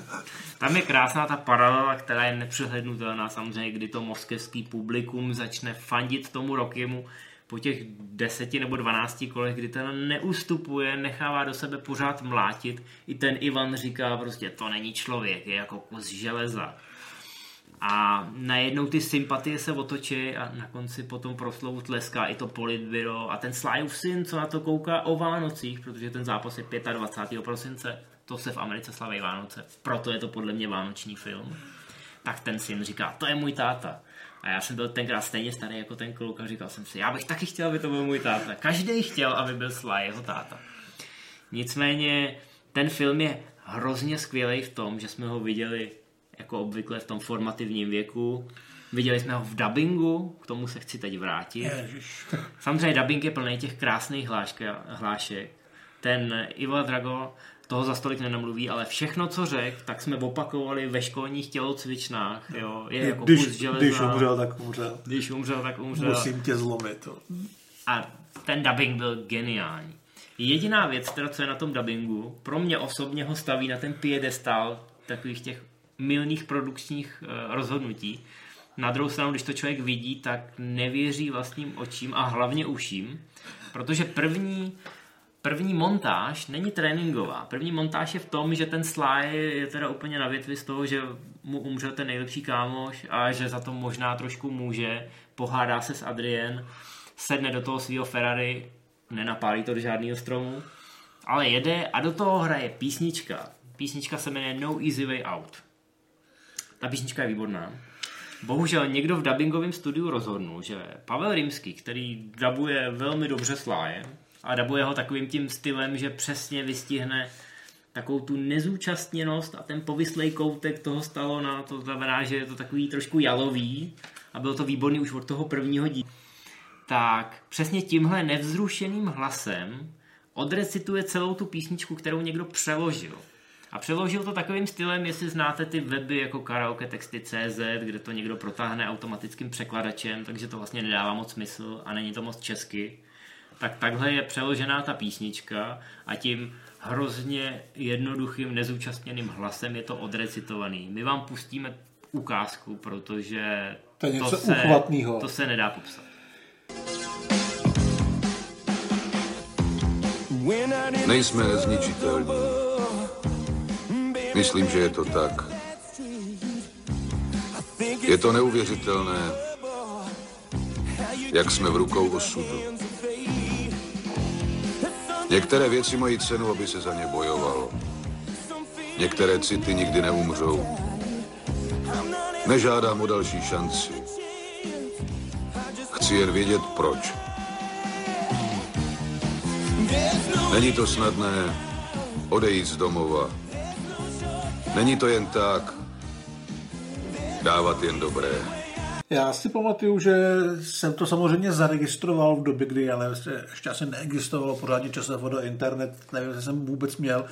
A: Tam je krásná ta paralela, která je nepřehlednutelná samozřejmě, kdy to moskevský publikum začne fandit tomu Rokimu po těch deseti nebo dvanácti kolech, kdy ten neustupuje, nechává do sebe pořád mlátit. I ten Ivan říká prostě, to není člověk, je jako kus železa. A najednou ty sympatie se otočí a na konci potom proslovu tleská i to politbyro a ten Slyův syn, co na to kouká o Vánocích, protože ten zápas je 25. prosince, to se v Americe slaví Vánoce, proto je to podle mě vánoční film. Tak ten syn říká, to je můj táta. A já jsem byl tenkrát stejně starý jako ten kluk a říkal jsem si, já bych taky chtěl, aby to byl můj táta. Každý chtěl, aby byl Sly jeho táta. Nicméně ten film je hrozně skvělý v tom, že jsme ho viděli jako obvykle v tom formativním věku. Viděli jsme ho v dubbingu, k tomu se chci teď vrátit.
B: Ježiš.
A: Samozřejmě dubbing je plný těch krásných hláška, hlášek. Ten Ivo Drago toho za stolik nenamluví, ale všechno, co řekl, tak jsme opakovali ve školních tělocvičnách. Jo. Je jako
B: Když,
A: kus železa.
B: když umřel, tak umřel.
A: když umřel, tak umřel.
B: Musím tě zlomit.
A: A ten dubbing byl geniální. Jediná věc, teda, co je na tom dubbingu, pro mě osobně ho staví na ten piedestal takových těch milných produkčních uh, rozhodnutí. Na druhou stranu, když to člověk vidí, tak nevěří vlastním očím a hlavně uším, protože první, první montáž není tréninková. První montáž je v tom, že ten Sly je teda úplně na větvi z toho, že mu umřel ten nejlepší kámoš a že za to možná trošku může, pohádá se s Adrien, sedne do toho svého Ferrari, nenapálí to do žádného stromu, ale jede a do toho hraje písnička. Písnička se jmenuje No Easy Way Out. Ta písnička je výborná. Bohužel někdo v dubbingovém studiu rozhodnul, že Pavel Rimský, který dabuje velmi dobře sláje a dabuje ho takovým tím stylem, že přesně vystihne takovou tu nezúčastněnost a ten povyslej koutek toho Stalona, to znamená, že je to takový trošku jalový a bylo to výborný už od toho prvního dílu tak přesně tímhle nevzrušeným hlasem odrecituje celou tu písničku, kterou někdo přeložil. A přeložil to takovým stylem, jestli znáte ty weby jako karaoke texty CZ, kde to někdo protáhne automatickým překladačem, takže to vlastně nedává moc smysl a není to moc česky. Tak takhle je přeložená ta písnička a tím hrozně jednoduchým, nezúčastněným hlasem je to odrecitovaný. My vám pustíme ukázku, protože
B: To je něco
A: se,
B: uchvatnýho.
A: to se nedá popsat.
F: Nejsme nezničitelní. Myslím, že je to tak. Je to neuvěřitelné, jak jsme v rukou osudu. Některé věci mají cenu, aby se za ně bojovalo. Některé city nikdy neumřou. Nežádám o další šanci. Chci jen vědět proč. Není to snadné odejít z domova. Není to jen tak dávat jen dobré.
B: Já si pamatuju, že jsem to samozřejmě zaregistroval v době, kdy ale ještě asi neexistovalo pořádně časově do internet, nevím, jestli jsem vůbec měl.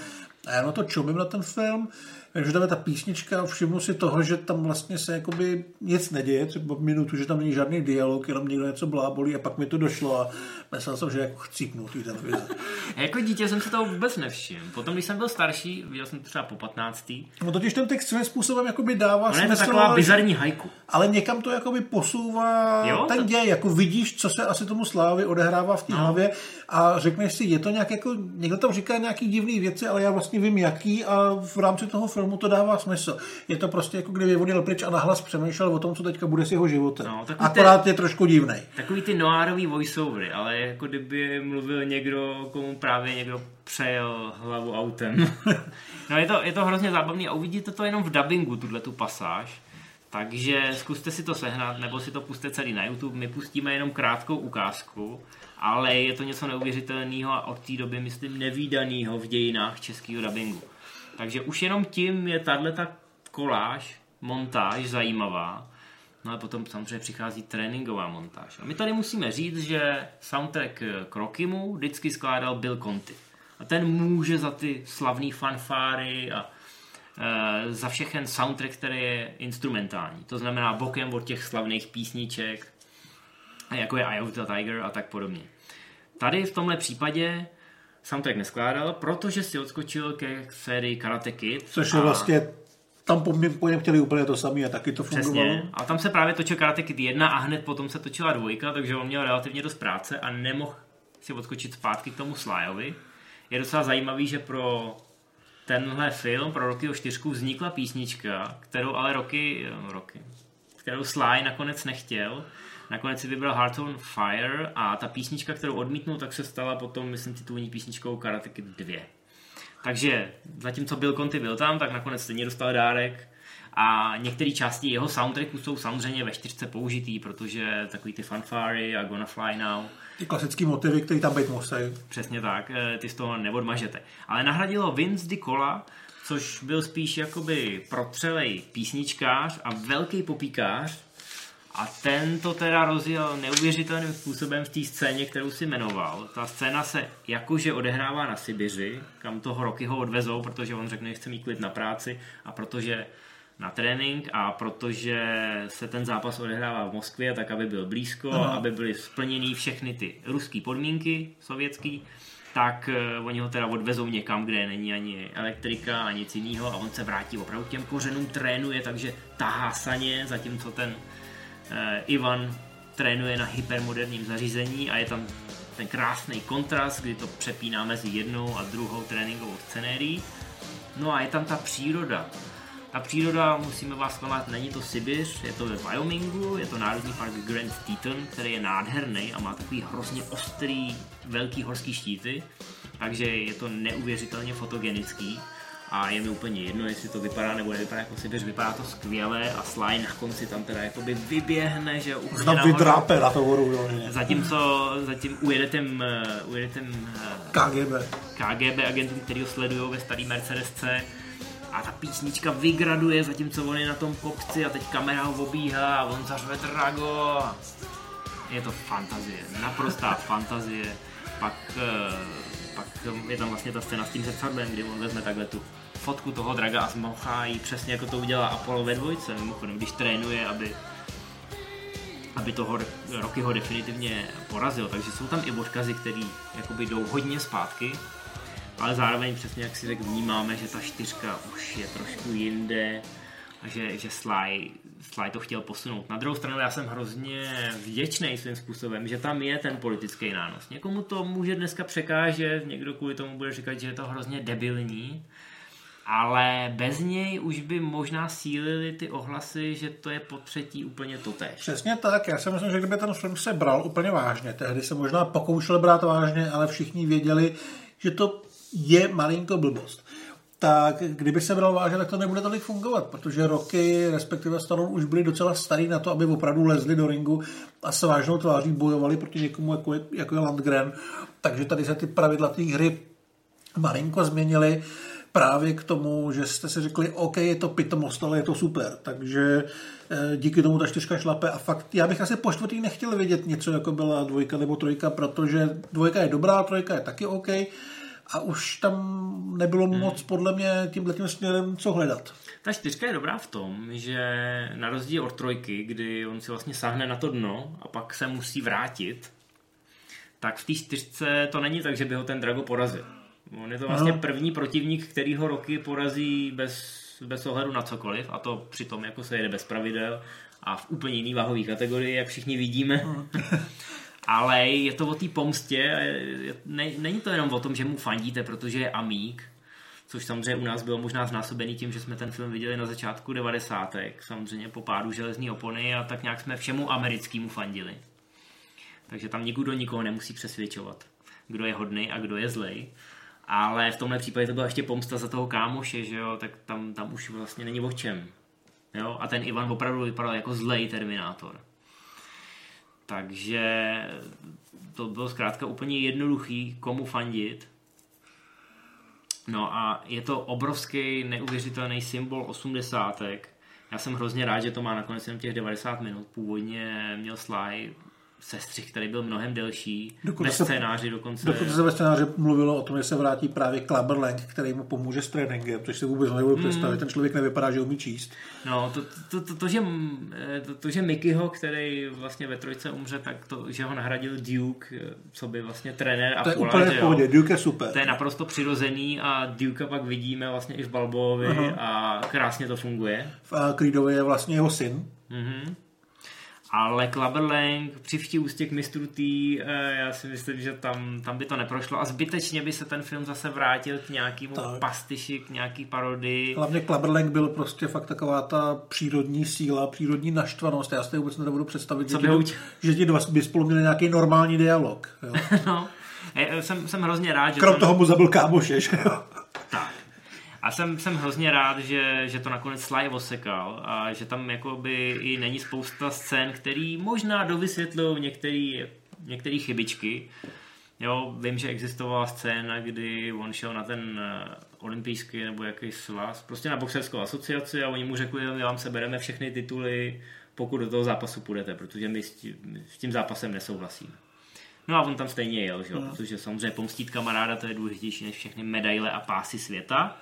B: A já na to čumím na ten film, Vím, že tam je ta písnička, všimnu si toho, že tam vlastně se jakoby nic neděje, třeba minutu, že tam není žádný dialog, jenom někdo něco blábolí a pak mi to došlo a myslel jsem, že jako chcípnu té televize.
A: jako dítě jsem si toho vůbec nevšiml. Potom, když jsem byl starší, viděl jsem třeba po 15.
B: No totiž ten text svým způsobem jakoby dává
A: Ono je to
B: smysl,
A: taková bizarní hajku.
B: ale někam to jakoby posouvá
A: Jo,
B: jo, ten
A: to-
B: děj, jako vidíš, co se asi tomu Slávi odehrává v té
A: No.
B: hlavě a řekneš si, je to nějak jako, někdo tam říká nějaký divný věci, ale já vlastně vím jaký a v rámci toho filmu to dává smysl. Je to prostě jako kdyby jel pryč a nahlas přemýšlel o tom, co teďka bude s jeho životem.
A: No,
B: Akorát je trošku divný.
A: Takový ty noárový voiceovery, ale jako kdyby mluvil někdo, komu právě někdo přejel hlavu autem. no je to, je to hrozně zábavný a uvidíte to jenom v dubbingu, tuhle tu pasáž. Takže zkuste si to sehnat, nebo si to puste celý na YouTube. My pustíme jenom krátkou ukázku, ale je to něco neuvěřitelného a od té doby, myslím, nevýdaného v dějinách českého dubbingu. Takže už jenom tím je tahle koláž, montáž zajímavá. No a potom samozřejmě přichází tréninková montáž. A my tady musíme říct, že soundtrack k Rockymu vždycky skládal Bill Conti. A ten může za ty slavné fanfáry a e, za všechen soundtrack, který je instrumentální. To znamená bokem od těch slavných písniček, jako je Eye of the Tiger a tak podobně. Tady v tomhle případě soundtrack neskládal, protože si odskočil ke sérii Karate Kid.
B: Což je
A: a-
B: vlastně, tam po, mě, po něm chtěli úplně to samé a taky to fungovalo.
A: Přesně. A tam se právě točil Karate Kid 1 a hned potom se točila dvojka, takže on měl relativně dost práce a nemohl si odskočit zpátky k tomu Slyovi. Je docela zajímavý, že pro tenhle film, pro Rockyho 4 vznikla písnička, kterou ale Rocky, eh, Rocky kterou Sly nakonec nechtěl. Nakonec si vybral Heart on Fire a ta písnička, kterou odmítnul, tak se stala potom, myslím, titulní písničkou Karate Kid 2. Takže zatímco Bill Conti byl tam, tak nakonec stejně dostal dárek a některé části jeho soundtracku jsou samozřejmě ve čtyřce použitý, protože takový ty fanfary a Gonna Fly Now,
B: Ty klasický motivy, které tam být musí.
A: přesně tak, eh, ty z toho neodmažete. Ale nahradilo Vince DiCola, což byl spíš jakoby protřelej písničkář a velký popíkář a ten to teda rozjel neuvěřitelným způsobem v té scéně, kterou si jmenoval. Ta scéna se jakože odehrává na Sibiři, kam toho roky ho odvezou, protože on řekne, že chce mít klid na práci a protože na trénink a protože se ten zápas odehrává v Moskvě, tak aby byl blízko, Aha. aby byly splněny všechny ty ruské podmínky sovětský, tak eh, oni ho teda odvezou někam, kde není ani elektrika, ani nic jiného a on se vrátí opravdu k těm kořenům, trénuje, takže tahá saně, zatímco ten Ivan trénuje na hypermoderním zařízení a je tam ten krásný kontrast, kdy to přepíná mezi jednou a druhou tréninkovou scenérií. No a je tam ta příroda. Ta příroda, musíme vás zklamat, není to Sibiř, je to ve Wyomingu, je to Národní park Grand Teton, který je nádherný a má takový hrozně ostrý, velký horský štíty, takže je to neuvěřitelně fotogenický a je mi úplně jedno, jestli to vypadá nebo nevypadá jako Sibiř, vypadá to skvěle a Sly na konci tam teda jakoby vyběhne, že jo, úplně
B: Tam vydrápe na to vodu, vyloženě.
A: Zatímco zatím ujedete, ujedete
B: KGB.
A: KGB agentům, který ho sledují ve starý Mercedesce a ta písnička vygraduje, zatímco on je na tom kopci a teď kamera ho obíhá a on zařve Drago. Je to fantazie, naprostá fantazie. Pak, eh, pak je tam vlastně ta scéna s tím zrcadlem, kdy on vezme takhle tu fotku toho draga a zmochá ji přesně jako to udělá Apollo ve dvojce, mimochodem, když trénuje, aby aby toho Rockyho definitivně porazil, takže jsou tam i odkazy, které jakoby jdou hodně zpátky, ale zároveň přesně jak si řekl, vnímáme, že ta čtyřka už je trošku jinde a že, že Sly, Sly to chtěl posunout. Na druhou stranu já jsem hrozně vděčný svým způsobem, že tam je ten politický nános. Někomu to může dneska překážet, někdo kvůli tomu bude říkat, že je to hrozně debilní, ale bez něj už by možná sílily ty ohlasy, že to je po třetí úplně totéž.
B: Přesně tak, já si myslím, že kdyby ten film se bral úplně vážně, tehdy se možná pokoušel brát vážně, ale všichni věděli, že to je malinko blbost. tak kdyby se bral vážně, tak to nebude tolik fungovat, protože roky, respektive Stallone, už byli docela starý na to, aby opravdu lezli do ringu a s vážnou tváří bojovali proti někomu, jako je, jako je Landgren. Takže tady se ty pravidla té hry malinko změnily právě k tomu, že jste si řekli, OK, je to pitomost, ale je to super. Takže eh, díky tomu ta čtyřka šlape a fakt, já bych asi po čtvrtý nechtěl vidět něco, jako byla dvojka nebo trojka, protože dvojka je dobrá, trojka je taky OK a už tam nebylo hmm. moc podle mě tímhle tím směrem co hledat.
A: Ta čtyřka je dobrá v tom, že na rozdíl od trojky, kdy on si vlastně sáhne na to dno a pak se musí vrátit, tak v té čtyřce to není tak, že by ho ten Drago porazil. On je to vlastně no. první protivník, který ho roky porazí bez, bez ohledu na cokoliv a to přitom jako se jede bez pravidel a v úplně jiný váhový kategorii, jak všichni vidíme. No. Ale je to o té pomstě, ne, není to jenom o tom, že mu fandíte, protože je amík, což samozřejmě u nás bylo možná znásobený tím, že jsme ten film viděli na začátku 90. samozřejmě po pádu železní opony a tak nějak jsme všemu americkému fandili. Takže tam nikdo nikoho nemusí přesvědčovat, kdo je hodný a kdo je zlej. Ale v tomhle případě to byla ještě pomsta za toho kámoše, že jo, tak tam, tam už vlastně není o čem. Jo? A ten Ivan opravdu vypadal jako zlej Terminátor. Takže to bylo zkrátka úplně jednoduchý, komu fandit. No a je to obrovský, neuvěřitelný symbol osmdesátek. Já jsem hrozně rád, že to má nakonec jen těch 90 minut. Původně měl Sly sestřih, který byl mnohem delší, dokonce ve scénáři dokonce.
B: Dokonce se ve scénáři mluvilo o tom, že se vrátí právě Clubberlang, který mu pomůže s tréninkem, což si vůbec nebudu mm. představit. Ten člověk nevypadá, že umí číst.
A: No, to, to, to, to, že, to, to, že Mickeyho, který vlastně ve trojce umře, tak to, že ho nahradil Duke, co by vlastně trenér a
B: To je pola, úplně v pohodě, Duke je super.
A: To je naprosto přirozený a Duke pak vidíme vlastně i v Balbovi uh-huh. a krásně to funguje.
B: V Creedovi je vlastně jeho syn.
A: Mm-hmm. Ale Clubberlang, přivští ústěk mistrů T, eh, já si myslím, že tam, tam by to neprošlo a zbytečně by se ten film zase vrátil k nějakému tak. pastiši, k nějaký parodii.
B: Hlavně Clubberlang byl prostě fakt taková ta přírodní síla, přírodní naštvanost. Já si to vůbec nebudu představit,
A: Co
B: že, ti, že ti dva by spolu měli nějaký normální dialog. Jo?
A: no, jsem, jsem hrozně rád, že...
B: Krom tam... toho mu zabil kámoše, že jo?
A: Jsem, jsem hrozně rád, že, že to nakonec Sly osekal a že tam jakoby i není spousta scén, který možná dovysvětlují některé některé chybičky. Jo, vím, že existovala scéna, kdy on šel na ten eh, olympijský nebo jaký svaz, prostě na boxerskou asociaci a oni mu řekli, my vám sebereme všechny tituly, pokud do toho zápasu půjdete, protože my s tím, s tím zápasem nesouhlasíme. No a on tam stejně jel, že? No. protože samozřejmě pomstít kamaráda to je důležitější než všechny medaile a pásy světa.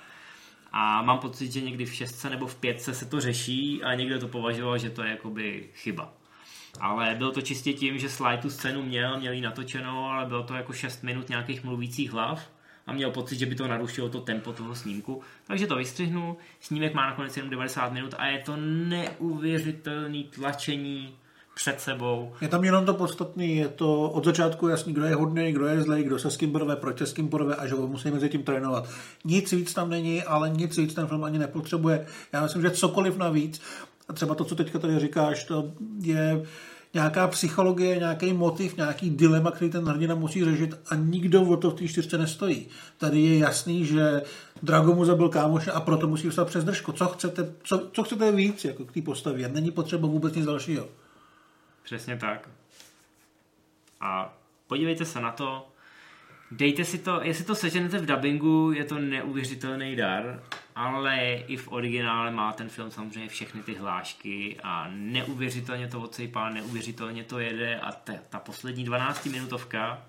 A: A mám pocit, že někdy v šestce nebo v pětce se to řeší a někdo to považoval, že to je jakoby chyba. Ale bylo to čistě tím, že Sly tu scénu měl, měl ji natočenou, ale bylo to jako 6 minut nějakých mluvících hlav a měl pocit, že by to narušilo to tempo toho snímku. Takže to vystřihnul, snímek má nakonec jenom 90 minut a je to neuvěřitelný tlačení před sebou.
B: Je tam jenom to podstatné, je to od začátku jasný, kdo je hodný, kdo je zlej, kdo se s kým porve, proti s kým porve a že ho musí mezi tím trénovat. Nic víc tam není, ale nic víc ten film ani nepotřebuje. Já myslím, že cokoliv navíc, a třeba to, co teďka tady říkáš, to je nějaká psychologie, nějaký motiv, nějaký dilema, který ten hrdina musí řešit a nikdo o to v té čtyřce nestojí. Tady je jasný, že Drago mu zabil kámoše a proto musí vstat přes držku. Co chcete, co, co chcete víc jako k té postavě? Není potřeba vůbec nic dalšího.
A: Přesně tak. A podívejte se na to, dejte si to, jestli to seženete v dubbingu, je to neuvěřitelný dar, ale i v originále má ten film samozřejmě všechny ty hlášky a neuvěřitelně to odsejpá, neuvěřitelně to jede a ta, ta poslední 12 minutovka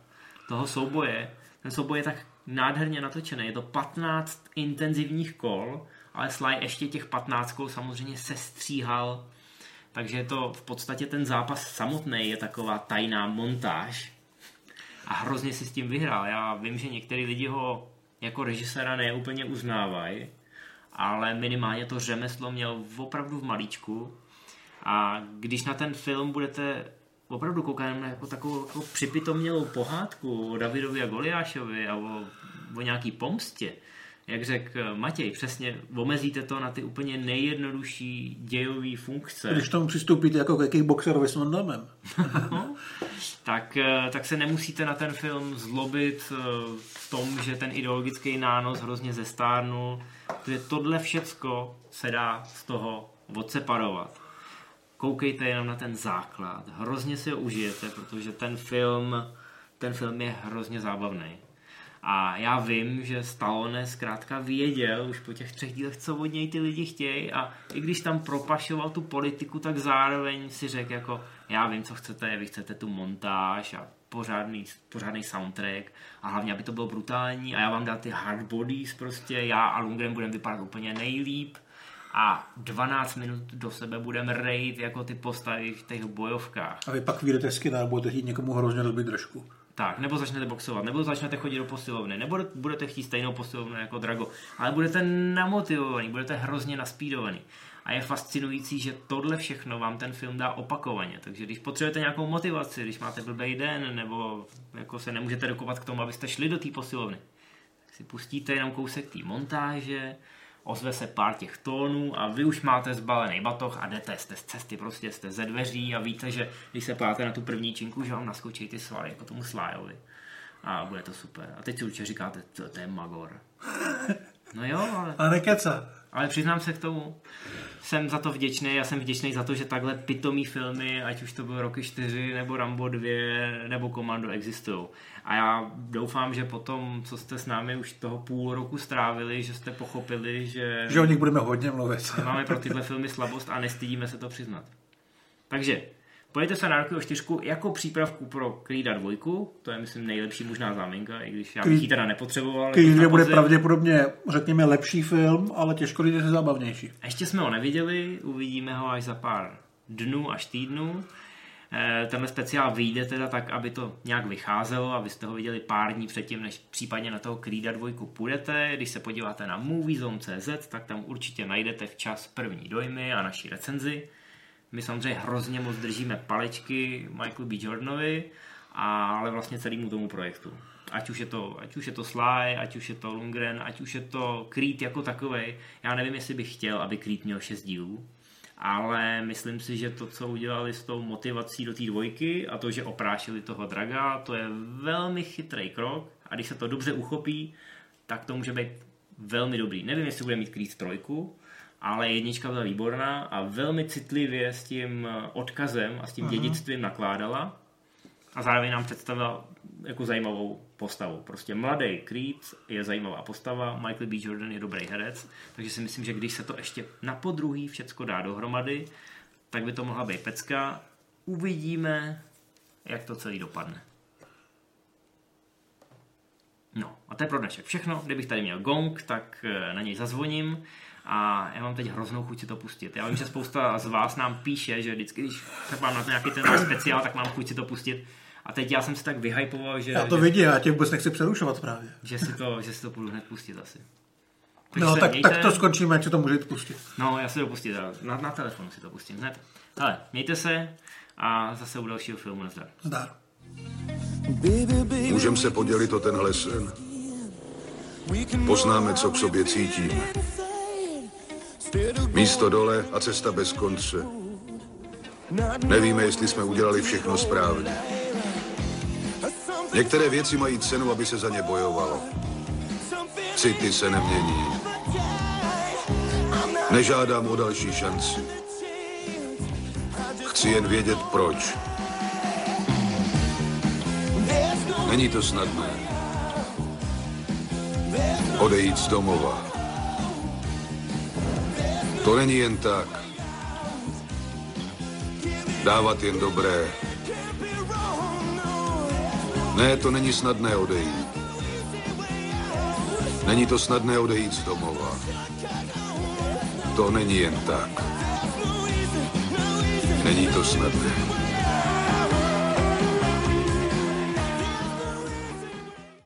A: toho souboje, ten souboj je tak nádherně natočený, je to 15 intenzivních kol, ale Sly ještě těch 15 kol samozřejmě sestříhal takže je to v podstatě ten zápas samotný je taková tajná montáž a hrozně si s tím vyhrál. Já vím, že některý lidi ho jako režiséra neúplně uznávají, ale minimálně to řemeslo měl opravdu v malíčku a když na ten film budete opravdu koukat na jako takovou jako připitomnělou pohádku o Davidovi a Goliášovi a o, o nějaký pomstě, jak řekl Matěj, přesně omezíte to na ty úplně nejjednodušší dějové funkce.
B: Když tomu přistoupíte jako ke kickboxerovi s Van Dammem.
A: tak, eh, tak se nemusíte na ten film zlobit eh, v tom, že ten ideologický nános hrozně zestárnul, protože tohle všecko se dá z toho odseparovat. Koukejte jenom na ten základ, hrozně si ho užijete, protože ten film, ten film je hrozně zábavný. A já vím, že Stallone zkrátka věděl už po těch třech dílech, co od něj ty lidi chtějí a i když tam propašoval tu politiku, tak zároveň si řekl jako, já vím, co chcete, vy chcete tu montáž a pořádný, pořádný soundtrack a hlavně, aby to bylo brutální a já vám dám ty hard bodies prostě, já a Lundgren budeme vypadat úplně nejlíp a 12 minut do sebe budeme rejt jako ty postavy v těch bojovkách.
B: A vy pak vyjdete z kina a budete chtít někomu hrozně rozbit držku.
A: Tak, nebo začnete boxovat, nebo začnete chodit do posilovny, nebo budete chtít stejnou posilovnu jako Drago, ale budete namotivovaný, budete hrozně naspídovaný. A je fascinující, že tohle všechno vám ten film dá opakovaně. Takže když potřebujete nějakou motivaci, když máte blbý den, nebo jako se nemůžete dokopat k tomu, abyste šli do té posilovny, tak si pustíte jenom kousek té montáže, ozve se pár těch tónů a vy už máte zbalený batoh a jdete, jste z cesty, prostě jste ze dveří a víte, že když se páte na tu první činku, že vám naskočí ty svaly, jako tomu Slájovi. A bude to super. A teď si určitě říkáte, to, to je Magor. No jo, ale...
B: A nekeca.
A: Ale přiznám se k tomu, jsem za to vděčný, já jsem vděčný za to, že takhle pitomý filmy, ať už to bylo Roky 4, nebo Rambo 2, nebo Komando existují. A já doufám, že potom, co jste s námi už toho půl roku strávili, že jste pochopili, že...
B: Že o nich budeme hodně mluvit.
A: Máme pro tyhle filmy slabost a nestydíme se to přiznat. Takže, Pojďte se na Rocky o čtyřku jako přípravku pro Creeda dvojku, to je myslím nejlepší možná záminka, i když já bych ji teda nepotřeboval.
B: Creed jako bude pravděpodobně, řekněme, lepší film, ale těžko je zábavnější.
A: A ještě jsme ho neviděli, uvidíme ho až za pár dnů až týdnů. Eh, tenhle speciál vyjde teda tak, aby to nějak vycházelo, abyste ho viděli pár dní předtím, než případně na toho Creeda dvojku půjdete. Když se podíváte na moviezone.cz, tak tam určitě najdete včas první dojmy a naší recenzi. My samozřejmě hrozně moc držíme palečky Michaelu B. Jordanovi, ale vlastně celému tomu projektu. Ať už, je to, ať už je to Sly, ať už je to Lundgren, ať už je to Creed jako takový. Já nevím, jestli bych chtěl, aby Creed měl 6 dílů, ale myslím si, že to, co udělali s tou motivací do té dvojky a to, že oprášili toho Draga, to je velmi chytrý krok a když se to dobře uchopí, tak to může být velmi dobrý. Nevím, jestli bude mít Creed trojku, ale jednička byla výborná a velmi citlivě s tím odkazem a s tím uh-huh. dědictvím nakládala a zároveň nám představila jako zajímavou postavu. Prostě mladý Creed je zajímavá postava, Michael B. Jordan je dobrý herec, takže si myslím, že když se to ještě na podruhý všecko dá dohromady, tak by to mohla být pecka. Uvidíme, jak to celý dopadne. No, a to je pro dnešek všechno. Kdybych tady měl gong, tak eh, na něj zazvoním a já mám teď hroznou chuť si to pustit. Já vím, že spousta z vás nám píše, že vždycky, když mám na to nějaký ten speciál, tak mám chuť si to pustit. A teď já jsem si tak vyhypoval, že...
B: Já to
A: že,
B: vidím, já tě vůbec nechci přerušovat právě.
A: Že si to, že si to půjdu hned pustit asi.
B: Takže no, tak, mějte... tak to skončíme, ať si to můžete pustit.
A: No, já si to pustím, na, na telefonu si to pustím hned. Ale mějte se a zase u dalšího filmu nazdar.
B: Zdar.
F: Můžeme se podělit o tenhle sen. Poznáme, co k sobě cítíme. Místo dole a cesta bez konce. Nevíme, jestli jsme udělali všechno správně. Některé věci mají cenu, aby se za ně bojovalo. City se nemění. Nežádám o další šanci. Chci jen vědět proč. Není to snadné. Odejít z domova. To není jen tak. Dávat jen dobré. Ne, to není snadné odejít. Není to snadné odejít z domova. To není jen tak. Není to snadné.